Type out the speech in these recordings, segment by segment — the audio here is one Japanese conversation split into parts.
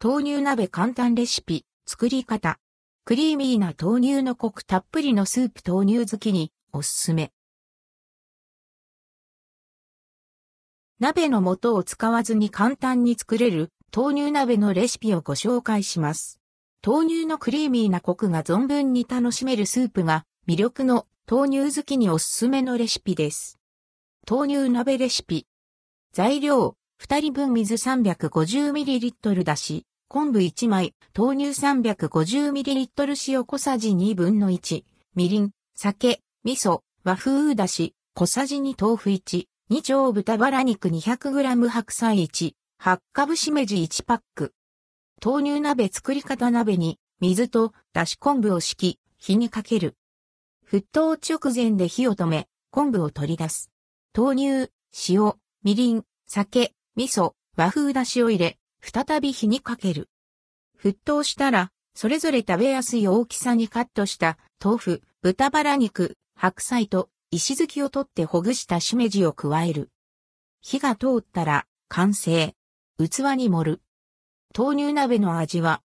豆乳鍋簡単レシピ、作り方。クリーミーな豆乳のコクたっぷりのスープ豆乳好きにおすすめ。鍋の素を使わずに簡単に作れる豆乳鍋のレシピをご紹介します。豆乳のクリーミーなコクが存分に楽しめるスープが魅力の豆乳好きにおすすめのレシピです。豆乳鍋レシピ。材料、2人分水 350ml だし、昆布1枚、豆乳 350ml 塩小さじ2分の1、みりん、酒、味噌、和風だし、小さじ2豆腐1、2丁豚バラ肉 200g 白菜1、八株しめじ1パック。豆乳鍋作り方鍋に水とだし昆布を敷き、火にかける。沸騰直前で火を止め、昆布を取り出す。豆乳、塩、みりん、酒、味噌、和風だしを入れ、再び火にかける。沸騰したら、それぞれ食べやすい大きさにカットした豆腐、豚バラ肉、白菜と石突きを取ってほぐしたしめじを加える。火が通ったら完成。器に盛る。豆乳鍋の味は、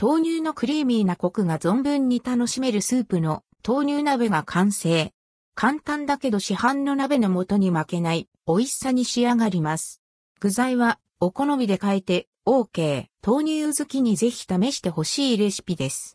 豆乳のクリーミーなコクが存分に楽しめるスープの豆乳鍋が完成。簡単だけど市販の鍋の素に負けない美味しさに仕上がります。具材はお好みで変えて OK。豆乳好きにぜひ試してほしいレシピです。